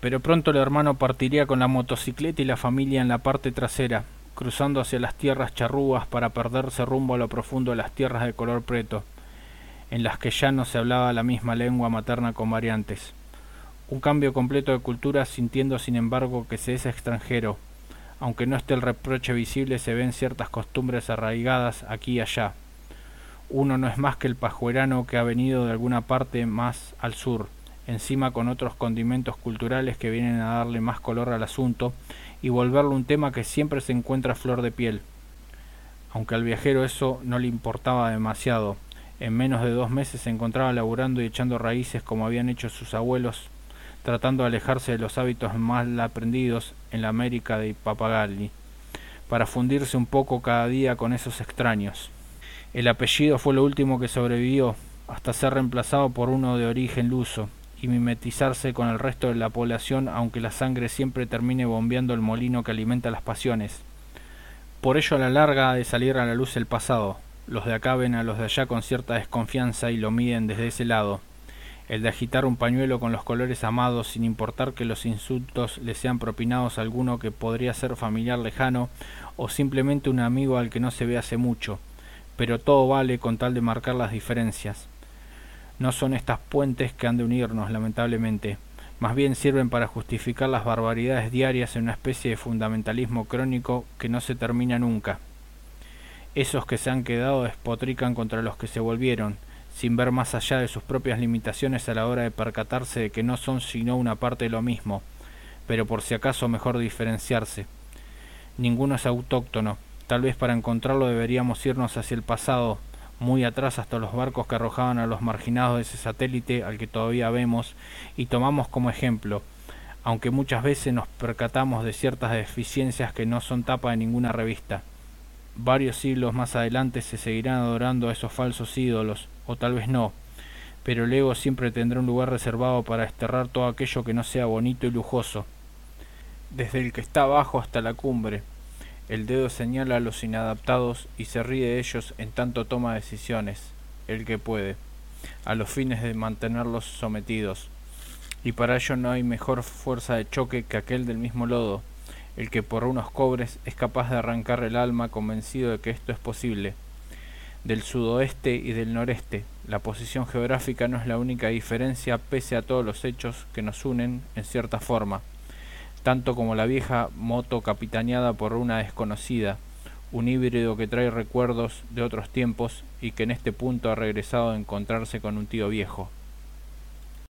Pero pronto el hermano partiría con la motocicleta y la familia en la parte trasera, cruzando hacia las tierras charrúas para perderse rumbo a lo profundo de las tierras de color preto, en las que ya no se hablaba la misma lengua materna con variantes. Un cambio completo de cultura sintiendo sin embargo que se es extranjero, aunque no esté el reproche visible se ven ciertas costumbres arraigadas aquí y allá. Uno no es más que el pajuerano que ha venido de alguna parte más al sur, encima con otros condimentos culturales que vienen a darle más color al asunto y volverlo un tema que siempre se encuentra flor de piel. Aunque al viajero eso no le importaba demasiado, en menos de dos meses se encontraba laburando y echando raíces como habían hecho sus abuelos, tratando de alejarse de los hábitos mal aprendidos en la América de Papagalli, para fundirse un poco cada día con esos extraños. El apellido fue lo último que sobrevivió, hasta ser reemplazado por uno de origen luso, y mimetizarse con el resto de la población aunque la sangre siempre termine bombeando el molino que alimenta las pasiones. Por ello a la larga ha de salir a la luz el pasado. Los de acá ven a los de allá con cierta desconfianza y lo miden desde ese lado. El de agitar un pañuelo con los colores amados sin importar que los insultos le sean propinados a alguno que podría ser familiar lejano o simplemente un amigo al que no se ve hace mucho. Pero todo vale con tal de marcar las diferencias. No son estas puentes que han de unirnos, lamentablemente. Más bien sirven para justificar las barbaridades diarias en una especie de fundamentalismo crónico que no se termina nunca. Esos que se han quedado despotrican contra los que se volvieron, sin ver más allá de sus propias limitaciones a la hora de percatarse de que no son sino una parte de lo mismo, pero por si acaso mejor diferenciarse. Ninguno es autóctono, tal vez para encontrarlo deberíamos irnos hacia el pasado, muy atrás hasta los barcos que arrojaban a los marginados de ese satélite al que todavía vemos y tomamos como ejemplo, aunque muchas veces nos percatamos de ciertas deficiencias que no son tapa de ninguna revista. Varios siglos más adelante se seguirán adorando a esos falsos ídolos, o tal vez no, pero el ego siempre tendrá un lugar reservado para desterrar todo aquello que no sea bonito y lujoso, desde el que está abajo hasta la cumbre, el dedo señala a los inadaptados y se ríe de ellos en tanto toma decisiones, el que puede, a los fines de mantenerlos sometidos. Y para ello no hay mejor fuerza de choque que aquel del mismo lodo, el que por unos cobres es capaz de arrancar el alma convencido de que esto es posible. Del sudoeste y del noreste, la posición geográfica no es la única diferencia pese a todos los hechos que nos unen en cierta forma tanto como la vieja moto capitaneada por una desconocida, un híbrido que trae recuerdos de otros tiempos y que en este punto ha regresado a encontrarse con un tío viejo.